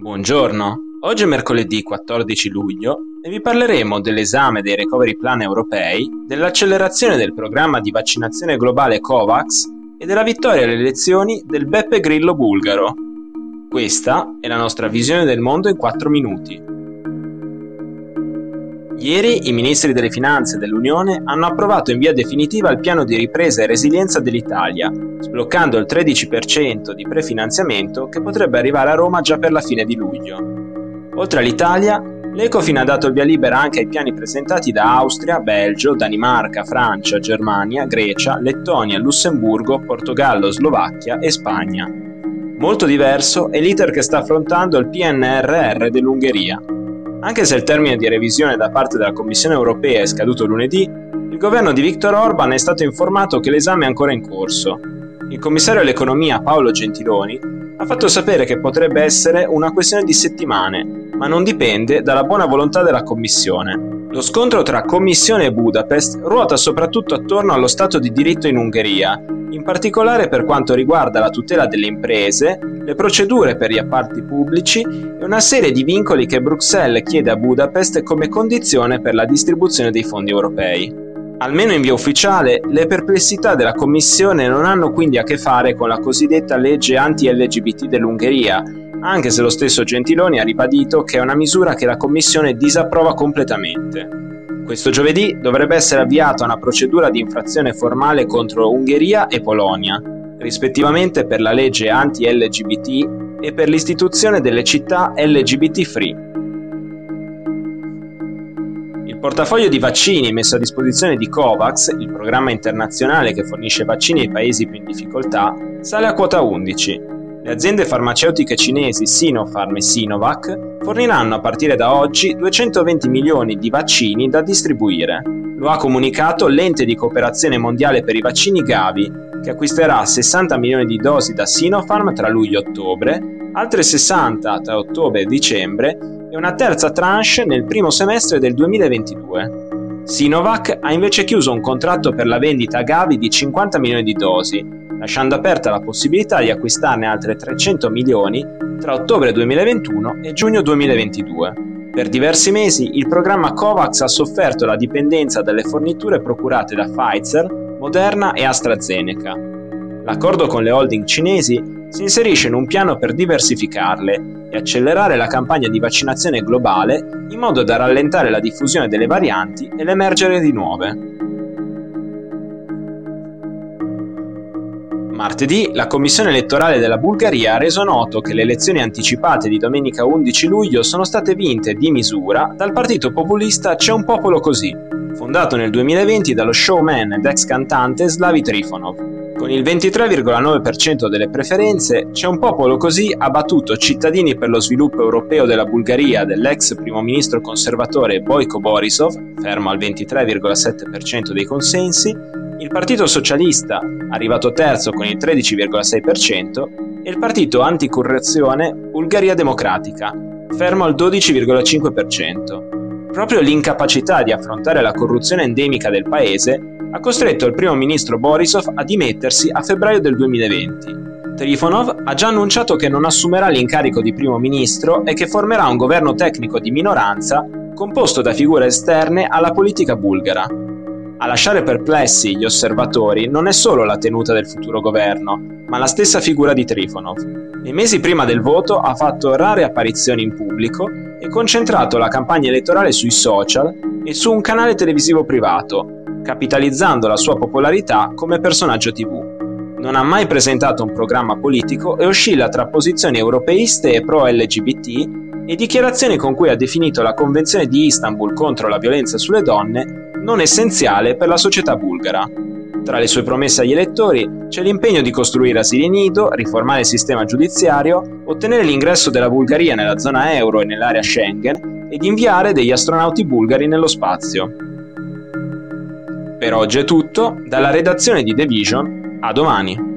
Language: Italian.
Buongiorno, oggi è mercoledì 14 luglio e vi parleremo dell'esame dei recovery plan europei, dell'accelerazione del programma di vaccinazione globale COVAX e della vittoria alle elezioni del Beppe Grillo bulgaro. Questa è la nostra visione del mondo in 4 minuti. Ieri i ministri delle finanze dell'Unione hanno approvato in via definitiva il piano di ripresa e resilienza dell'Italia, sbloccando il 13% di prefinanziamento che potrebbe arrivare a Roma già per la fine di luglio. Oltre all'Italia, l'Ecofin ha dato il via libera anche ai piani presentati da Austria, Belgio, Danimarca, Francia, Germania, Grecia, Lettonia, Lussemburgo, Portogallo, Slovacchia e Spagna. Molto diverso è l'iter che sta affrontando il PNRR dell'Ungheria, anche se il termine di revisione da parte della Commissione europea è scaduto lunedì, il governo di Viktor Orban è stato informato che l'esame è ancora in corso. Il commissario all'economia Paolo Gentiloni ha fatto sapere che potrebbe essere una questione di settimane, ma non dipende dalla buona volontà della Commissione. Lo scontro tra Commissione e Budapest ruota soprattutto attorno allo Stato di diritto in Ungheria, in particolare per quanto riguarda la tutela delle imprese, le procedure per gli appalti pubblici e una serie di vincoli che Bruxelles chiede a Budapest come condizione per la distribuzione dei fondi europei. Almeno in via ufficiale, le perplessità della Commissione non hanno quindi a che fare con la cosiddetta legge anti-LGBT dell'Ungheria, anche se lo stesso Gentiloni ha ribadito che è una misura che la Commissione disapprova completamente. Questo giovedì dovrebbe essere avviata una procedura di infrazione formale contro Ungheria e Polonia, rispettivamente per la legge anti-LGBT e per l'istituzione delle città LGBT free. Il portafoglio di vaccini messo a disposizione di COVAX, il programma internazionale che fornisce vaccini ai paesi più in difficoltà, sale a quota 11. Le aziende farmaceutiche cinesi Sinopharm e Sinovac forniranno a partire da oggi 220 milioni di vaccini da distribuire. Lo ha comunicato l'ente di cooperazione mondiale per i vaccini Gavi, che acquisterà 60 milioni di dosi da Sinopharm tra luglio e ottobre, altre 60 tra ottobre e dicembre e una terza tranche nel primo semestre del 2022. Sinovac ha invece chiuso un contratto per la vendita a Gavi di 50 milioni di dosi, lasciando aperta la possibilità di acquistarne altre 300 milioni tra ottobre 2021 e giugno 2022. Per diversi mesi il programma COVAX ha sofferto la dipendenza dalle forniture procurate da Pfizer, Moderna e AstraZeneca. L'accordo con le holding cinesi si inserisce in un piano per diversificarle e accelerare la campagna di vaccinazione globale in modo da rallentare la diffusione delle varianti e l'emergere di nuove. Martedì la Commissione elettorale della Bulgaria ha reso noto che le elezioni anticipate di domenica 11 luglio sono state vinte di misura dal partito populista C'è un popolo così, fondato nel 2020 dallo showman ed ex cantante Slavi Trifonov. Con il 23,9% delle preferenze, C'è un popolo così ha battuto Cittadini per lo sviluppo europeo della Bulgaria dell'ex primo ministro conservatore Boyko Borisov, fermo al 23,7% dei consensi, il Partito Socialista, arrivato terzo con il 13,6%, e il Partito Anticorruzione Bulgaria Democratica, fermo al 12,5%. Proprio l'incapacità di affrontare la corruzione endemica del paese ha costretto il primo ministro Borisov a dimettersi a febbraio del 2020. Trifonov ha già annunciato che non assumerà l'incarico di primo ministro e che formerà un governo tecnico di minoranza composto da figure esterne alla politica bulgara. A lasciare perplessi gli osservatori non è solo la tenuta del futuro governo, ma la stessa figura di Trifonov. Nei mesi prima del voto ha fatto rare apparizioni in pubblico e concentrato la campagna elettorale sui social e su un canale televisivo privato, capitalizzando la sua popolarità come personaggio TV. Non ha mai presentato un programma politico e oscilla tra posizioni europeiste e pro-LGBT e dichiarazioni con cui ha definito la Convenzione di Istanbul contro la violenza sulle donne non essenziale per la società bulgara. Tra le sue promesse agli elettori c'è l'impegno di costruire asili nido, riformare il sistema giudiziario, ottenere l'ingresso della Bulgaria nella zona euro e nell'area Schengen ed inviare degli astronauti bulgari nello spazio. Per oggi è tutto, dalla redazione di The Vision, a domani.